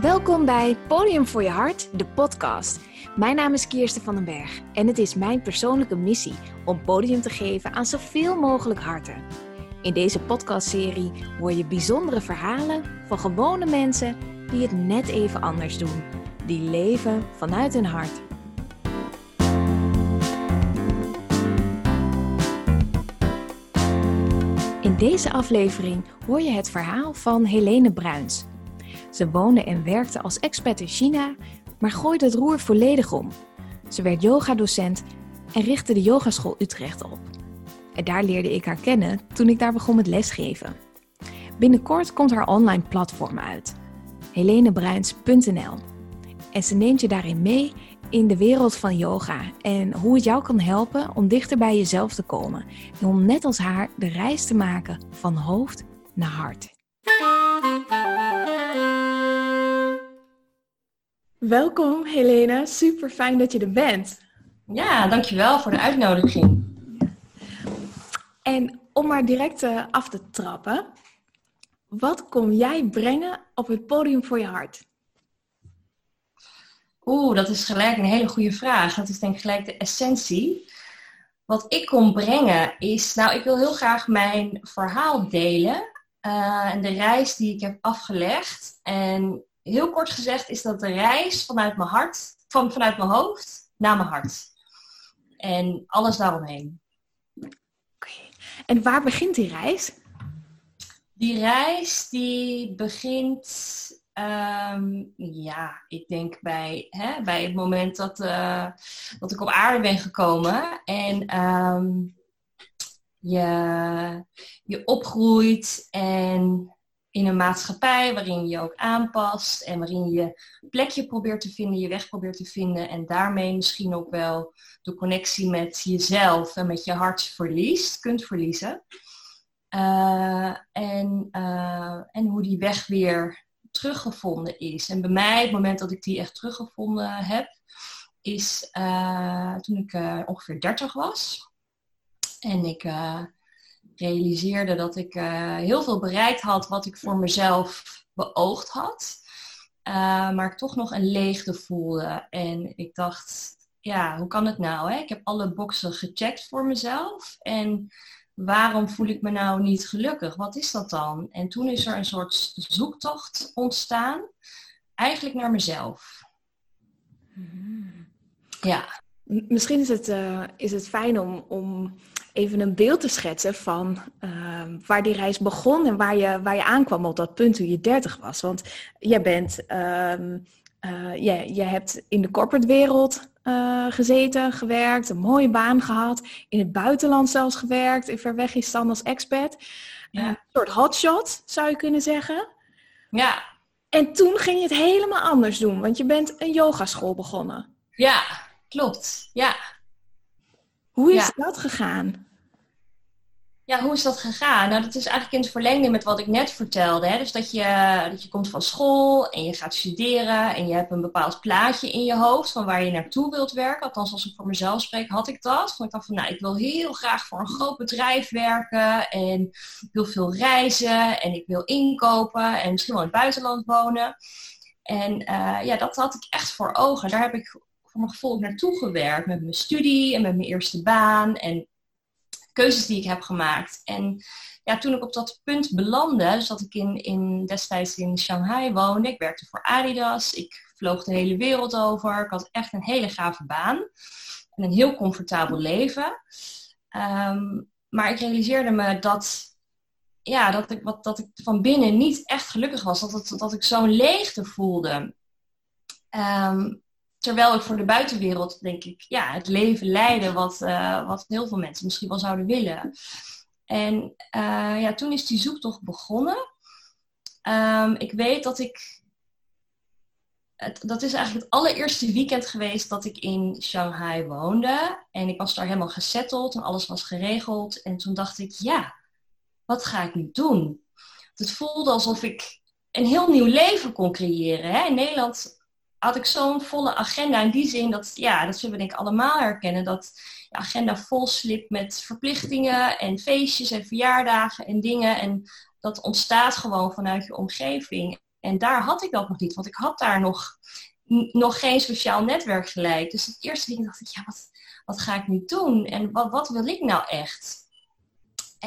Welkom bij Podium voor je Hart, de podcast. Mijn naam is Kirsten van den Berg en het is mijn persoonlijke missie om podium te geven aan zoveel mogelijk harten. In deze podcastserie hoor je bijzondere verhalen van gewone mensen die het net even anders doen. Die leven vanuit hun hart. In deze aflevering hoor je het verhaal van Helene Bruins. Ze woonde en werkte als expert in China, maar gooide het roer volledig om. Ze werd yogadocent en richtte de Yogaschool Utrecht op. En daar leerde ik haar kennen toen ik daar begon met lesgeven. Binnenkort komt haar online platform uit, helenebruins.nl. En ze neemt je daarin mee in de wereld van yoga en hoe het jou kan helpen om dichter bij jezelf te komen en om net als haar de reis te maken van hoofd naar hart. Welkom Helene, super fijn dat je er bent. Ja, dankjewel voor de uitnodiging. En om maar direct eh, af te trappen, wat kom jij brengen op het podium voor je hart? Oeh, dat is gelijk een hele goede vraag. Dat is denk ik gelijk de essentie. Wat ik kom brengen is, nou, ik wil heel graag mijn verhaal delen. Uh, en de reis die ik heb afgelegd. En heel kort gezegd is dat de reis vanuit mijn hart, van, vanuit mijn hoofd naar mijn hart. En alles daaromheen. Oké. En waar begint die reis? Die reis die begint Ehm, ja, ik denk bij, hè, bij het moment dat, uh, dat ik op aarde ben gekomen en um, je, je opgroeit en in een maatschappij waarin je ook aanpast en waarin je plekje probeert te vinden, je weg probeert te vinden en daarmee misschien ook wel de connectie met jezelf en met je hart verliest, kunt verliezen. Uh, en, uh, en hoe die weg weer teruggevonden is. En bij mij, het moment dat ik die echt teruggevonden heb, is uh, toen ik ongeveer 30 was. En ik realiseerde dat ik heel veel bereikt had wat ik voor mezelf beoogd had. maar ik toch nog een leegte voelde. En ik dacht, ja, hoe kan het nou? Hè? Ik heb alle boxen gecheckt voor mezelf. En waarom voel ik me nou niet gelukkig? Wat is dat dan? En toen is er een soort zoektocht ontstaan, eigenlijk naar mezelf. Hmm. Ja. Misschien is het, uh, is het fijn om, om even een beeld te schetsen van uh, waar die reis begon en waar je, waar je aankwam op dat punt toen je 30 was. Want jij bent, uh, je, je hebt in de corporate wereld uh, gezeten, gewerkt, een mooie baan gehad, in het buitenland zelfs gewerkt, in Verwegistan als expert. Ja. Een soort hotshot, zou je kunnen zeggen. Ja. En toen ging je het helemaal anders doen, want je bent een yogaschool begonnen. Ja, klopt. Ja. Hoe is dat gegaan? Ja, hoe is dat gegaan? Nou, dat is eigenlijk in het verlengde met wat ik net vertelde. Hè? Dus dat je, dat je komt van school en je gaat studeren en je hebt een bepaald plaatje in je hoofd van waar je naartoe wilt werken. Althans, als ik voor mezelf spreek, had ik dat. Want ik dacht van, nou, ik wil heel graag voor een groot bedrijf werken en ik wil veel reizen en ik wil inkopen en misschien wel in het buitenland wonen. En uh, ja, dat had ik echt voor ogen. Daar heb ik voor mijn gevoel naartoe gewerkt met mijn studie en met mijn eerste baan en keuzes die ik heb gemaakt. En ja, toen ik op dat punt belandde, dus dat ik in, in, destijds in Shanghai woonde, ik werkte voor Adidas, ik vloog de hele wereld over, ik had echt een hele gave baan en een heel comfortabel leven. Ehm, maar ik realiseerde me dat, ja, dat, ik, wat, dat ik van binnen niet echt gelukkig was, dat, dat, dat ik zo'n leegte voelde. Ehm, Terwijl ik voor de buitenwereld, denk ik, ja, het leven leiden wat, uh, wat heel veel mensen misschien wel zouden willen. En uh, ja, toen is die zoektocht begonnen. Um, ik weet dat ik. Het, dat is eigenlijk het allereerste weekend geweest dat ik in Shanghai woonde. En ik was daar helemaal gesetteld en alles was geregeld. En toen dacht ik, ja, wat ga ik nu doen? Het voelde alsof ik een heel nieuw leven kon creëren. Hè? In Nederland had ik zo'n volle agenda in die zin dat, ja, dat zullen we denk ik allemaal herkennen, dat de agenda vol slipt met verplichtingen en feestjes en verjaardagen en dingen. En dat ontstaat gewoon vanuit je omgeving. En daar had ik dat nog niet, want ik had daar nog, nog geen sociaal netwerk gelijk. Dus het eerste ding dacht ik, ja, wat, wat ga ik nu doen? En wat, wat wil ik nou echt?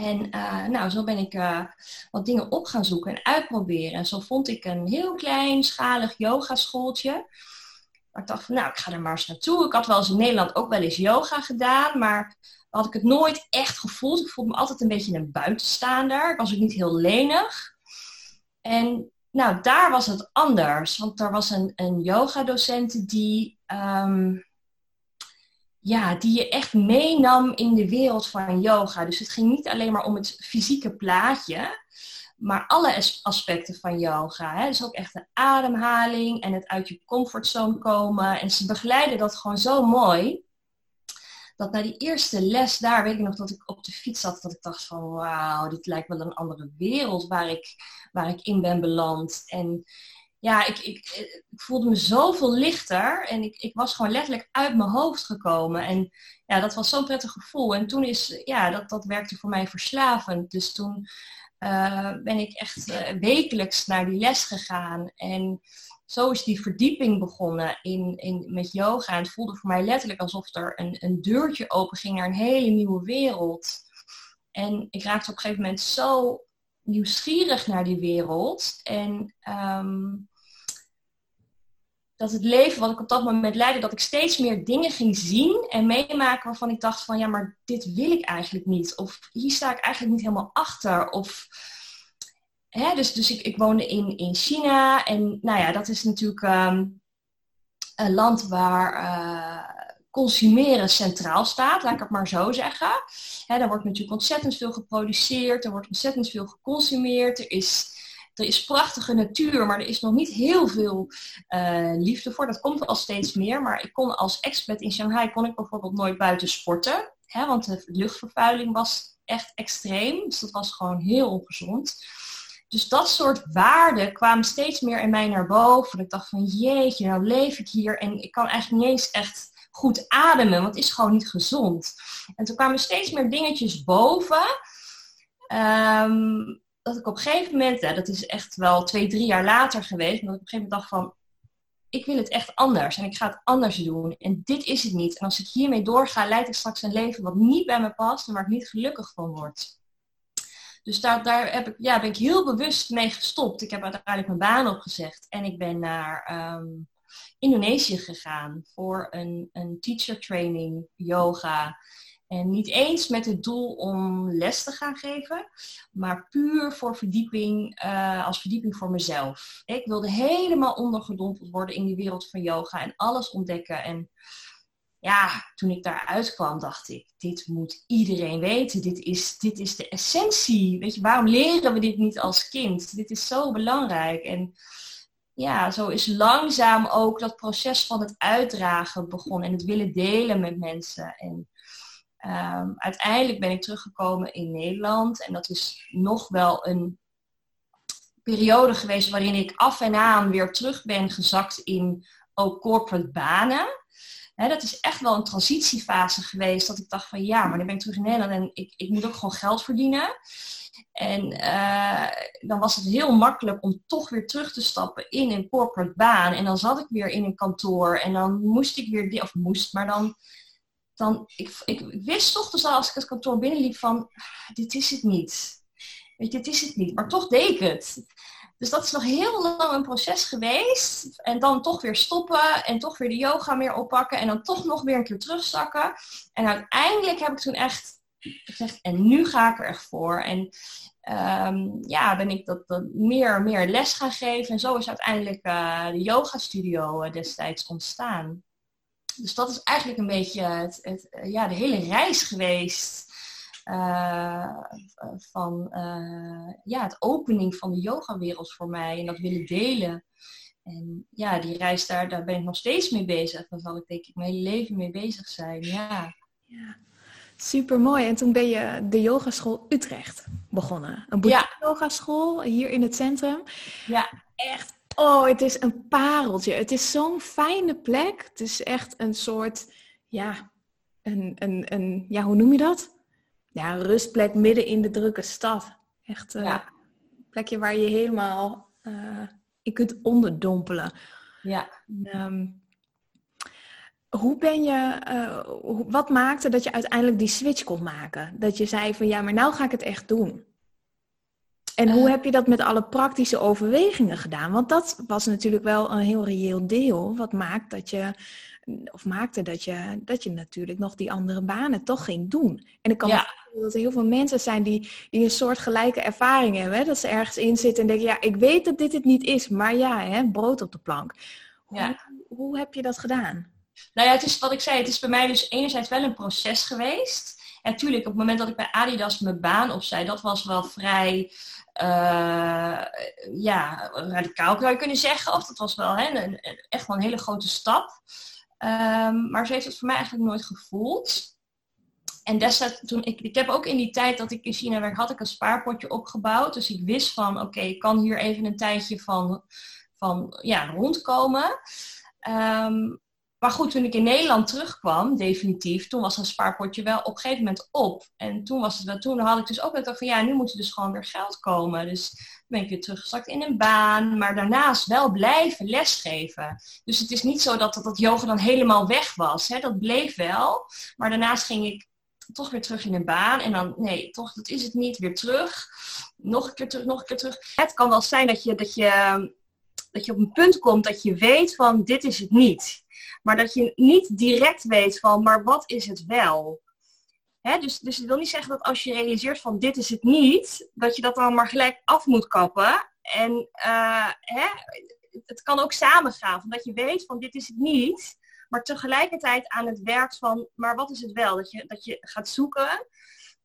En uh, nou, zo ben ik uh, wat dingen op gaan zoeken en uitproberen. En zo vond ik een heel klein, schalig yogaschooltje. ik dacht van, nou, ik ga er maar eens naartoe. Ik had wel eens in Nederland ook wel eens yoga gedaan, maar had ik het nooit echt gevoeld. Ik voelde me altijd een beetje een buitenstaander. Ik was ook niet heel lenig. En nou, daar was het anders. Want daar was een, een yoga-docent die, um, ja, die je echt meenam in de wereld van yoga. Dus het ging niet alleen maar om het fysieke plaatje, maar alle aspecten van yoga. Hè. Dus ook echt de ademhaling en het uit je comfortzone komen. En ze begeleiden dat gewoon zo mooi dat na die eerste les daar, weet ik nog dat ik op de fiets zat, dat ik dacht van wauw, dit lijkt wel een andere wereld waar ik, waar ik in ben beland. En ja, ik, ik, ik voelde me zoveel lichter en ik, ik was gewoon letterlijk uit mijn hoofd gekomen. En ja, dat was zo'n prettig gevoel. En toen is, ja, dat, dat werkte voor mij verslavend. Dus toen uh, ben ik echt uh, wekelijks naar die les gegaan. En zo is die verdieping begonnen in, in, met yoga. En het voelde voor mij letterlijk alsof er een, een deurtje open ging naar een hele nieuwe wereld. En ik raakte op een gegeven moment zo nieuwsgierig naar die wereld. En um, dat het leven wat ik op dat moment leidde, dat ik steeds meer dingen ging zien en meemaken waarvan ik dacht van ja, maar dit wil ik eigenlijk niet. Of hier sta ik eigenlijk niet helemaal achter. Of hè, dus dus ik, ik woonde in, in China en nou ja, dat is natuurlijk um, een land waar uh, consumeren centraal staat, laat ik het maar zo zeggen. Hè, daar wordt natuurlijk ontzettend veel geproduceerd, er wordt ontzettend veel geconsumeerd, er is er is prachtige natuur, maar er is nog niet heel veel uh, liefde voor. Dat komt al steeds meer. Maar ik kon als expert in Shanghai kon ik bijvoorbeeld nooit buiten sporten. Hè, want de luchtvervuiling was echt extreem. Dus dat was gewoon heel ongezond. Dus dat soort waarden kwamen steeds meer in mij naar boven. Ik dacht van jeetje, nou leef ik hier en ik kan eigenlijk niet eens echt goed ademen, want het is gewoon niet gezond. En toen kwamen steeds meer dingetjes boven. Um, dat ik op een gegeven moment, ja, dat is echt wel twee, drie jaar later geweest, dat ik op een gegeven moment dacht van, ik wil het echt anders en ik ga het anders doen. En dit is het niet. En als ik hiermee doorga, leid ik straks een leven wat niet bij me past en waar ik niet gelukkig van word. Dus daar, daar heb ik, ja, ben ik heel bewust mee gestopt. Ik heb uiteindelijk mijn baan opgezegd en ik ben naar um, Indonesië gegaan voor een, een teacher training, yoga. En niet eens met het doel om les te gaan geven, maar puur voor verdieping, uh, als verdieping voor mezelf. Ik wilde helemaal ondergedompeld worden in die wereld van yoga en alles ontdekken. En ja, toen ik daar uitkwam, dacht ik, dit moet iedereen weten. Dit is, dit is de essentie. Weet je, waarom leren we dit niet als kind? Dit is zo belangrijk. En ja, zo is langzaam ook dat proces van het uitdragen begonnen en het willen delen met mensen. En Um, uiteindelijk ben ik teruggekomen in Nederland en dat is nog wel een periode geweest waarin ik af en aan weer terug ben gezakt in ook corporate banen. dat is echt wel een transitiefase geweest dat ik dacht van ja, maar dan ben ik terug in Nederland en ik, ik moet ook gewoon geld verdienen. En uh, dan was het heel makkelijk om toch weer terug te stappen in een corporate baan. En dan zat ik weer in een kantoor en dan moest ik weer, of moest, maar dan dan, ik, ik wist toch dus al als ik het kantoor binnenliep van, dit is het niet. Weet je, dit is het niet. Maar toch deed ik het. Dus dat is nog heel lang een proces geweest. En dan toch weer stoppen en toch weer de yoga meer oppakken en dan toch nog weer een keer terugzakken. En uiteindelijk heb ik toen echt gezegd, en nu ga ik er echt voor. En um, ja, ben ik dat, dat, meer, meer les gaan geven. En zo is uiteindelijk uh, de yoga studio uh, destijds ontstaan. Dus dat is eigenlijk een beetje het, het eh, ja, de hele reis geweest. Uh, van uh, ja, het opening van de yogawereld voor mij en dat willen delen. En ja, die reis daar, daar ben ik nog steeds mee bezig. Daar zal ik denk ik mijn hele leven mee bezig zijn. Ja. ja. Super mooi. En toen ben je de yogaschool Utrecht begonnen. Een ja. yogaschool hier in het centrum. Ja. Echt Oh, het is een pareltje. Het is zo'n fijne plek. Het is echt een soort, ja, een, een, een, ja, hoe noem je dat? Ja, een rustplek midden in de drukke stad. Echt uh, een plekje waar je helemaal uh, je kunt onderdompelen. Ja. Ehm, hoe ben je, uh, wat maakte dat je uiteindelijk die switch kon maken? Dat je zei van ja, maar nou ga ik het echt doen. En hoe eh. heb je dat met alle praktische overwegingen gedaan? Want dat was natuurlijk wel een heel reëel deel. Wat maakt dat je, of maakte dat je, dat je natuurlijk nog die andere banen toch ging doen. En ik kan ja. me dat er heel veel mensen zijn die, die een soort gelijke ervaring hebben. Hè? Dat ze ergens in zitten en denken, ja, ik weet dat dit het niet is, maar ja, hè, brood op de plank. Ja. Hoe, hoe heb je dat gedaan? Nou ja, het is wat ik zei, het is bij mij dus enerzijds wel een proces geweest. En natuurlijk, op het moment dat ik bij Adidas mijn baan opzij, dat was wel vrij uh, ja, radicaal zou je kunnen zeggen. Of dat was wel hè, een, echt wel een hele grote stap. Um, maar zo heeft het voor mij eigenlijk nooit gevoeld. En destijds, toen ik, ik heb ook in die tijd dat ik in China werk, had ik een spaarpotje opgebouwd. Dus ik wist van, oké, ik kan hier even een tijdje van, van ja, rondkomen. Um, maar goed, toen ik in Nederland terugkwam, definitief, toen was dat spaarpotje wel op een gegeven moment op. En toen, was het wel, toen had ik dus ook net van ja, nu moet er dus gewoon weer geld komen. Dus ben ik weer teruggezakt in een baan, maar daarnaast wel blijven lesgeven. Dus het is niet zo dat dat, dat yoga dan helemaal weg was. Hè? Dat bleef wel. Maar daarnaast ging ik toch weer terug in een baan. En dan, nee, toch, dat is het niet, weer terug. Nog een keer terug, nog een keer terug. Het kan wel zijn dat je, dat je, dat je op een punt komt dat je weet van dit is het niet. Maar dat je niet direct weet van, maar wat is het wel? Dus, dus het wil niet zeggen dat als je realiseert van dit is het niet, dat je dat dan maar gelijk af moet kappen. En hè, het kan ook samengaan, van dat je weet van dit is het niet, maar tegelijkertijd aan het werk van, maar wat is het wel? Dat je, dat je gaat zoeken.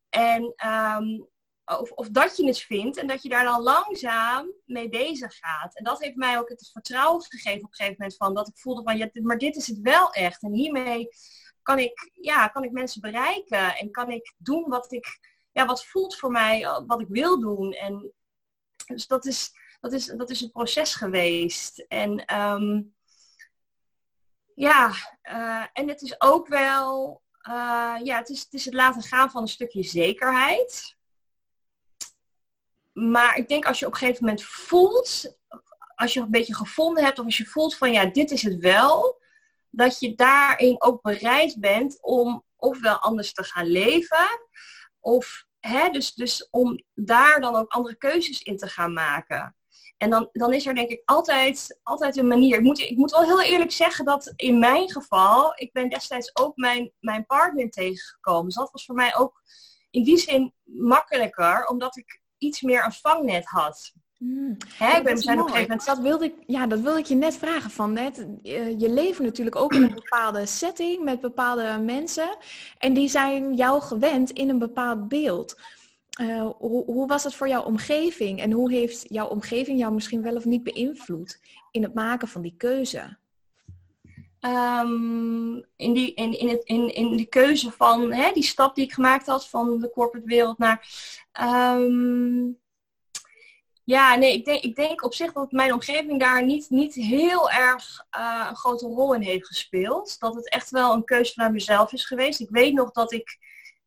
En um, of, of dat je het vindt en dat je daar dan langzaam mee bezig gaat. En dat heeft mij ook het vertrouwen gegeven op een gegeven moment van dat ik voelde van ja, maar dit is het wel echt. En hiermee kan ik, ja, kan ik mensen bereiken en kan ik doen wat ik, ja, wat voelt voor mij, eh, wat ik wil doen. En dus dat is, dat is, dat is een proces geweest. En um, ja, uh, en het is ook wel, uh, ja, het is, het is het laten gaan van een stukje zekerheid maar ik denk als je op een gegeven moment voelt, als je een beetje gevonden hebt, of als je voelt van ja, dit is het wel, dat je daarin ook bereid bent om ofwel anders te gaan leven, of hè, dus, dus om daar dan ook andere keuzes in te gaan maken. En dan, dan is er denk ik altijd, altijd een manier. Ik moet, ik moet wel heel eerlijk zeggen dat in mijn geval, ik ben destijds ook mijn, mijn partner tegengekomen. Dus dat was voor mij ook in die zin makkelijker, omdat ik iets meer een vangnet had. Hmm. Hè, ik ben, zijn op een gegeven moment... dat, wilde ik, ja, dat wilde ik je net vragen. Van, net, je leeft natuurlijk ook in een bepaalde setting met bepaalde mensen. En die zijn jou gewend in een bepaald beeld. Uh, hoe, hoe, was het voor jouw omgeving? En hoe heeft jouw omgeving jou misschien wel of niet beïnvloed in het maken van die keuze? Um, in, die, in, in, het, in, in die keuze van hè, die stap die ik gemaakt had van de corporate wereld naar Um, ja, nee, ik denk, ik denk op zich dat mijn omgeving daar niet, niet heel erg uh, een grote rol in heeft gespeeld. Dat het echt wel een keuze vanuit mezelf is geweest. Ik weet nog dat ik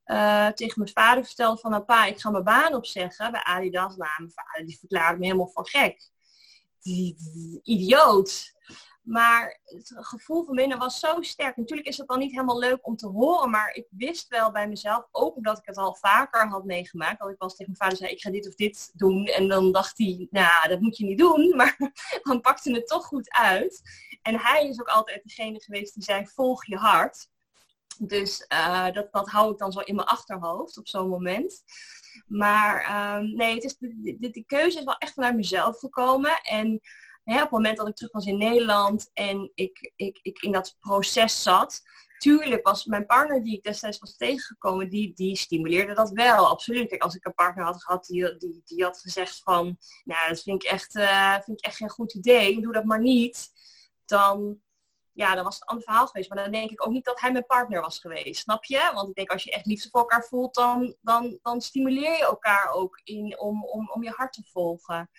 uh, tegen mijn vader vertelde van, nou pa, ik ga mijn baan opzeggen bij Adidas. Nou, mijn vader die verklaarde me helemaal van gek. Die idioot. Maar het gevoel van binnen was zo sterk. Natuurlijk is het dan niet helemaal leuk om te horen, maar ik wist wel bij mezelf, ook omdat ik het al vaker had meegemaakt, dat ik eens tegen mijn vader zei, ik ga dit of dit doen. En dan dacht hij, nou, dat moet je niet doen, maar dan pakte het toch goed uit. En hij is ook altijd degene geweest die zei, volg je hart. Dus uh, dat, dat hou ik dan zo in mijn achterhoofd op zo'n moment. Maar uh, nee, het is, de, de, de, keuze is wel echt vanuit mezelf gekomen. En op het moment dat ik terug was in Nederland en ik, ik, ik in dat proces zat, tuurlijk was mijn partner die ik destijds was tegengekomen, die, die stimuleerde dat wel, absoluut. Kijk, als ik een partner had gehad die, die, die had gezegd van, nou, dat vind ik, echt, uh, vind ik echt geen goed idee, doe dat maar niet, dan ja, dan was het een ander verhaal geweest. Maar dan denk ik ook niet dat hij mijn partner was geweest. Snap je? Want ik denk als je echt liefde voor elkaar voelt, dan, dan, dan stimuleer je elkaar ook in om, om, om je hart te volgen.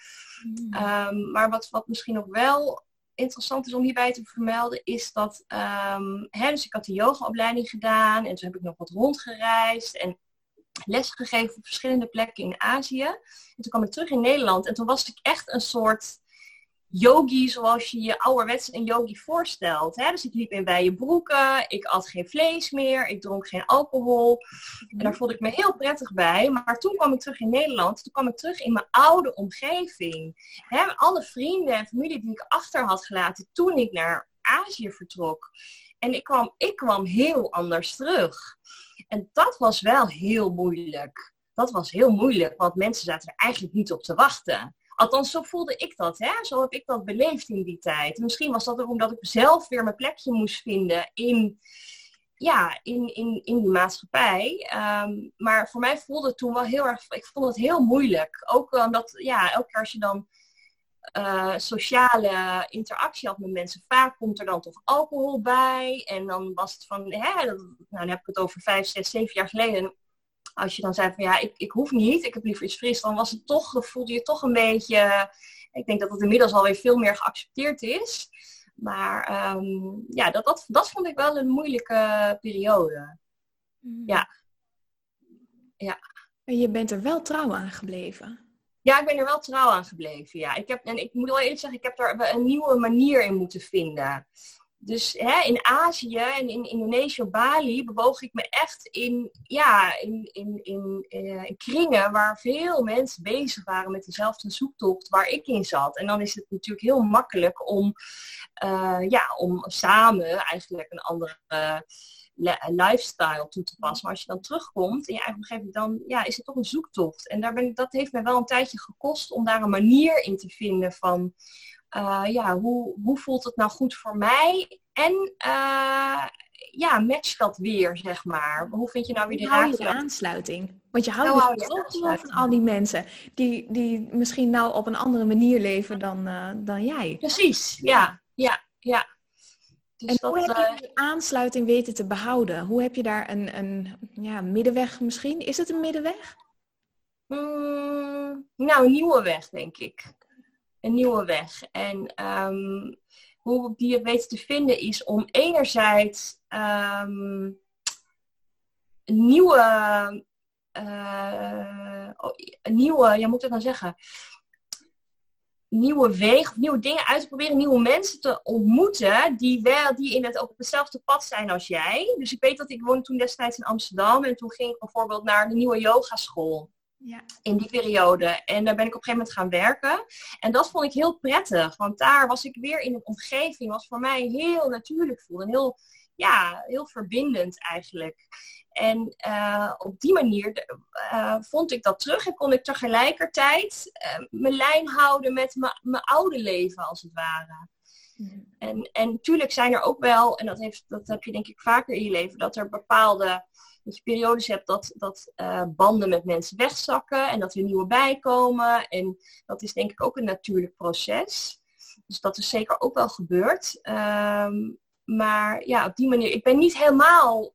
Mm. Ehm, maar wat, wat misschien nog wel interessant is om hierbij te vermelden, is dat, um, hè, dus ik had de yogaopleiding gedaan en toen heb ik nog wat rondgereisd en les gegeven op verschillende plekken in Azië. En toen kwam ik terug in Nederland en toen was ik echt een soort yogi zoals je je ouderwets een yogi voorstelt. Hè? Dus ik liep in wijde broeken, ik at geen vlees meer, ik dronk geen alcohol. En daar voelde ik me heel prettig bij. Maar toen kwam ik terug in Nederland, toen kwam ik terug in mijn oude omgeving. Hè? Alle vrienden en familie die ik achter had gelaten toen ik naar Azië vertrok. En ik kwam, ik kwam heel anders terug. En dat was wel heel moeilijk. Dat was heel moeilijk, want mensen zaten er eigenlijk niet op te wachten. Althans, zo voelde ik dat. Hè? Zo heb ik dat beleefd in die tijd. Misschien was dat ook omdat ik zelf weer mijn plekje moest vinden in, ja, in, in, in die maatschappij. Ehm, maar voor mij voelde het toen wel heel erg... Ik vond het heel moeilijk. Ook omdat, ja, elke keer als je dan uh, sociale interactie had met mensen. Vaak komt er dan toch alcohol bij. En dan was het van, hè, nou, dan heb ik het over vijf, zes, zeven jaar geleden. Als je dan zei van ja, ik, ik hoef niet, ik heb liever iets fris, dan was het toch, voelde je toch een beetje. Ik denk dat het inmiddels alweer veel meer geaccepteerd is. Maar um, ja, dat, dat, dat vond ik wel een moeilijke periode. Mm. Ja. ja. En je bent er wel trouw aan gebleven. Ja, ik ben er wel trouw aan gebleven. Ja. Ik heb, en ik moet wel eerlijk zeggen, ik heb daar een nieuwe manier in moeten vinden. Dus hè, in Azië en in Indonesië, Bali, bewoog ik me echt in, ja, in, in, in, eh, in, kringen waar veel mensen bezig waren met dezelfde zoektocht waar ik in zat. En dan is het natuurlijk heel makkelijk om, uh, ja, om samen eigenlijk een andere lifestyle toe te passen. Maar als je dan terugkomt in je eigen omgeving, dan ja, is het toch een zoektocht. En daar ben ik, dat heeft me wel een tijdje gekost om daar een manier in te vinden van uh, ja, hoe, hoe voelt het nou goed voor mij? En uh, ja, match dat weer, zeg maar. Hoe vind je nou weer de, hou je de aansluiting? Want je houdt nou, je van al die mensen die, die misschien nou op een andere manier leven dan, uh, dan jij. Precies, ja, ja, ja. Dus en dat, hoe heb je die aansluiting weten te behouden? Hoe heb je daar een, een ja, middenweg misschien? Is het een middenweg? Mm, nou, een nieuwe weg, denk ik een nieuwe weg. En um, hoe ik die weten te vinden is om enerzijds um, nieuwe, uh, nieuwe, ja moet ik dan zeggen, nieuwe wegen, nieuwe dingen uit te proberen, nieuwe mensen te ontmoeten die wel die in het op hetzelfde pad zijn als jij. Dus ik weet dat ik woonde toen destijds in Amsterdam en toen ging ik bijvoorbeeld naar de nieuwe yogaschool. Ja. In die periode. En daar ben ik op een gegeven moment gaan werken. En dat vond ik heel prettig. Want daar was ik weer in een omgeving was voor mij heel natuurlijk voelde. En heel, ja, heel verbindend eigenlijk. En uh, op die manier uh, vond ik dat terug en kon ik tegelijkertijd uh, mijn lijn houden met mijn oude leven als het ware. Mm. En, en natuurlijk zijn er ook wel, en dat, heeft, dat heb je denk ik vaker in je leven, dat er bepaalde dat je periodes hebt dat, dat uh, banden met mensen wegzakken en dat er nieuwe bijkomen. En dat is denk ik ook een natuurlijk proces. Dus dat is zeker ook wel gebeurd. Um, maar ja, op die manier, ik ben niet helemaal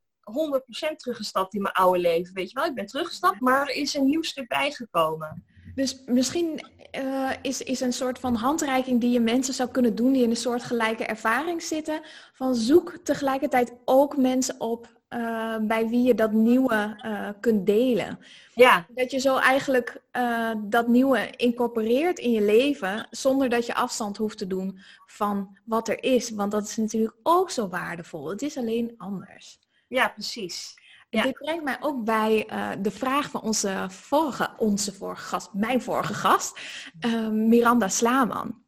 100% teruggestapt in mijn oude leven, weet je wel. Ik ben teruggestapt, maar er is een nieuw stuk bijgekomen. Dus misschien uh, is, is een soort van handreiking die je mensen zou kunnen doen die in een soort gelijke ervaring zitten. Van zoek tegelijkertijd ook mensen op uh, bij wie je dat nieuwe uh, kunt delen. Ja. Dat je zo eigenlijk uh, dat nieuwe incorporeert in je leven zonder dat je afstand hoeft te doen van wat er is. Want dat is natuurlijk ook zo waardevol. Het is alleen anders. Ja, precies. Ja. Dit brengt mij ook bij de vraag van onze vorige, onze vorige gast, mijn vorige gast, Miranda Slaman.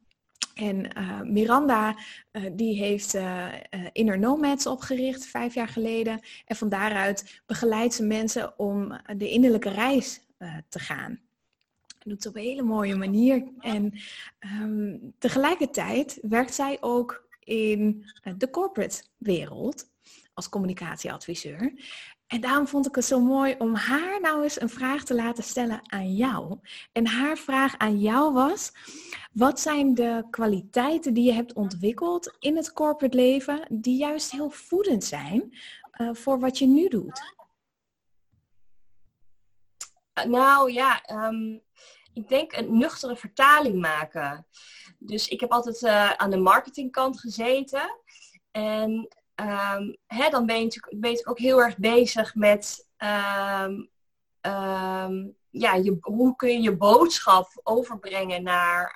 En uh, Miranda uh, die heeft uh, Inner Nomads opgericht vijf jaar geleden. En van daaruit begeleidt ze mensen om de innerlijke reis te gaan. Doet ze op een hele mooie manier. En um, tegelijkertijd werkt zij ook in de corporate wereld als communicatieadviseur. En daarom vond ik het zo mooi om haar nou eens een vraag te laten stellen aan jou. En haar vraag aan jou was, wat zijn de kwaliteiten die je hebt ontwikkeld in het corporate leven, die juist heel voedend zijn uh, voor wat je nu doet? Nou ja, um, ik denk een nuchtere vertaling maken. Dus ik heb altijd uh, aan de marketingkant gezeten. En um, hè, dan ben je natuurlijk ook heel erg bezig met um, ja, je, hoe kun je je boodschap overbrengen naar,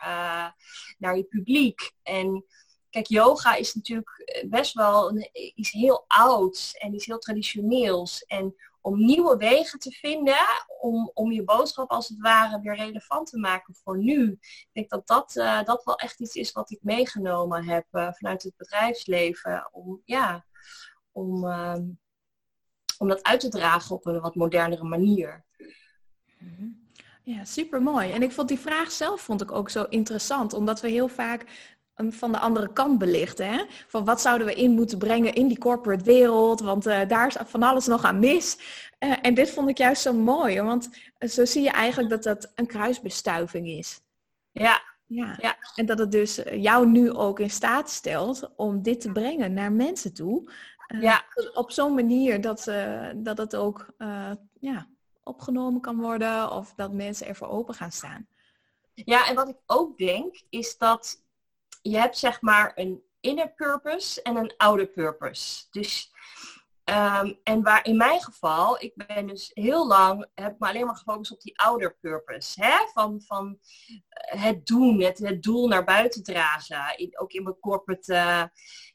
naar je publiek? En kijk, yoga is natuurlijk best wel een, iets heel ouds en iets heel traditioneels. En om nieuwe wegen te vinden om, om je boodschap als het ware weer relevant te maken voor nu. Ik denk dat dat, uh, dat wel echt iets is wat ik meegenomen heb uh, vanuit het bedrijfsleven. Om, ja, om, uh, om dat uit te dragen op een wat modernere manier. Mhm. Ja, super mooi. En ik vond die vraag zelf vond ik ook zo interessant, omdat we heel vaak van de andere kant belichten. Hè? Van wat zouden we in moeten brengen in die corporate wereld? Want uh, daar is van alles nog aan mis. Uh, en dit vond ik juist zo mooi, want zo zie je eigenlijk dat dat een kruisbestuiving is. Ja. Ja. ja. En dat het dus jou nu ook in staat stelt om dit te brengen naar mensen toe. Uh, ja. Op zo'n manier dat, dat het ook ja, opgenomen kan worden of dat mensen ervoor open gaan staan. Ja, en wat ik ook denk is dat je hebt zeg maar een inner purpose en een outer purpose. Dus, um, en waar in mijn geval, ik ben dus heel lang, heb me alleen maar gefocust op die outer purpose. Hè? Van, van eh, het doen, het, het doel naar buiten dragen. In, ook in, mijn corporate, uh,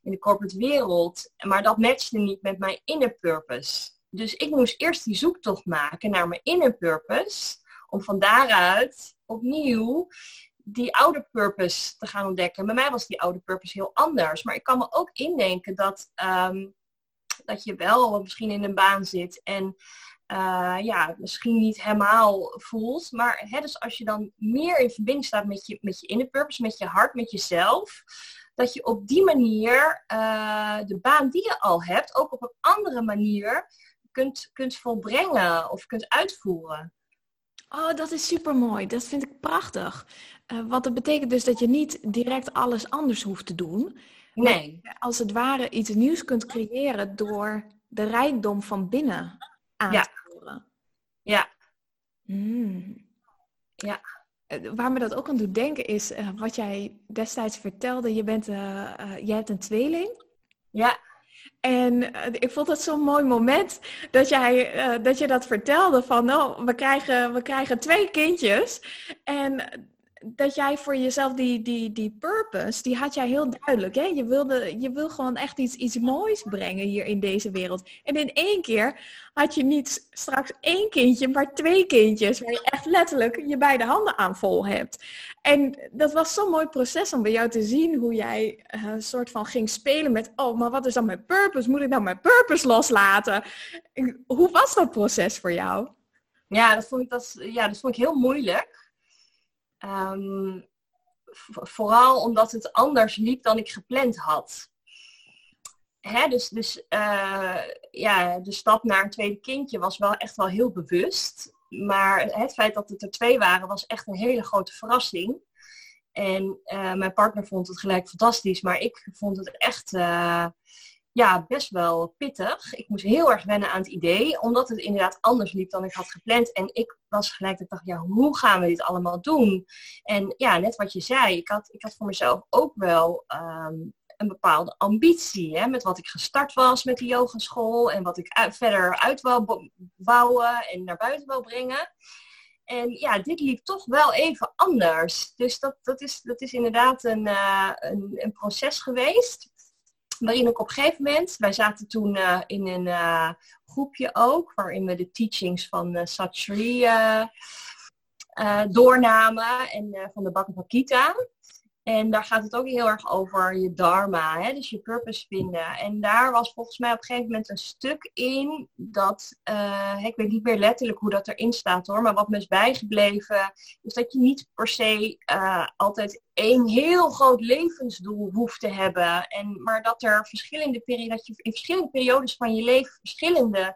in de corporate wereld. Maar dat matchte niet met mijn inner purpose. Dus ik moest eerst die zoektocht maken naar mijn inner purpose. Om van daaruit opnieuw die oude purpose te gaan ontdekken. Bij mij was die oude purpose heel anders. Maar ik kan me ook indenken dat, um, dat je wel misschien in een baan zit en uh, ja, misschien niet helemaal voelt. Maar hè, dus als je dan meer in verbinding staat met je, met je inner purpose, met je hart, met jezelf. Dat je op die manier uh, de baan die je al hebt, ook op een andere manier kunt, kunt volbrengen of kunt uitvoeren. Oh, dat is super mooi. Dat vind ik prachtig. Uh, want dat betekent dus dat je niet direct alles anders hoeft te doen. Nee. als het ware iets nieuws kunt creëren door de rijkdom van binnen aan te voeren. Ja. Mm. Ja. Uh, waar me dat ook aan doet denken is uh, wat jij destijds vertelde. Je bent, jij hebt een tweeling. Ja. En ik vond het zo'n mooi moment dat, jij, uh, dat je dat vertelde van, oh, we krijgen, we krijgen twee kindjes. En dat jij voor jezelf die, die, die purpose, die had jij heel duidelijk. Hè? Je, wilde, je wil gewoon echt iets, iets moois brengen hier in deze wereld. En in één keer had je niet straks één kindje, maar twee kindjes. Waar je echt letterlijk je beide handen aan vol hebt. En dat was zo'n mooi proces om bij jou te zien hoe jij uh, een soort van ging spelen met... Oh, maar wat is dan mijn purpose? Moet ik nou mijn purpose loslaten? Hoe was dat proces voor jou? Ja, dat vond ik, dat, ja, dat vond ik heel moeilijk. Um, vooral omdat het anders liep dan ik gepland had. Hè, dus dus uh, ja, de stap naar een tweede kindje was wel echt wel heel bewust. Maar het feit dat het er twee waren was echt een hele grote verrassing. En uh, mijn partner vond het gelijk fantastisch, maar ik vond het echt uh, ja, best wel pittig. Ik moest heel erg wennen aan het idee, omdat het inderdaad anders liep dan ik had gepland. En ik was gelijk, ik dacht, ja, hoe gaan we dit allemaal doen? En ja, net wat je zei, ik had, ik had voor mezelf ook wel um, een bepaalde ambitie. Hè, met wat ik gestart was met de yogaschool en wat ik verder uit wou bouwen en naar buiten wou brengen. En ja, dit liep toch wel even anders. Dus dat, dat, is, dat is inderdaad een, uh, een, een proces geweest waarin ik op een gegeven moment, wij zaten toen uh, in een uh, groepje ook, waarin we de teachings van uh, doornamen en van de Bhagavad Gita. En daar gaat het ook heel erg over je dharma, hè? dus je purpose vinden. En daar was volgens mij op een gegeven moment een stuk in dat, uh, ik weet niet meer letterlijk hoe dat erin staat hoor, maar wat me is bijgebleven, is dat je niet per se uh, altijd één heel groot levensdoel hoeft te hebben. En, maar dat er verschillende periodes, dat je in verschillende periodes van je leven verschillende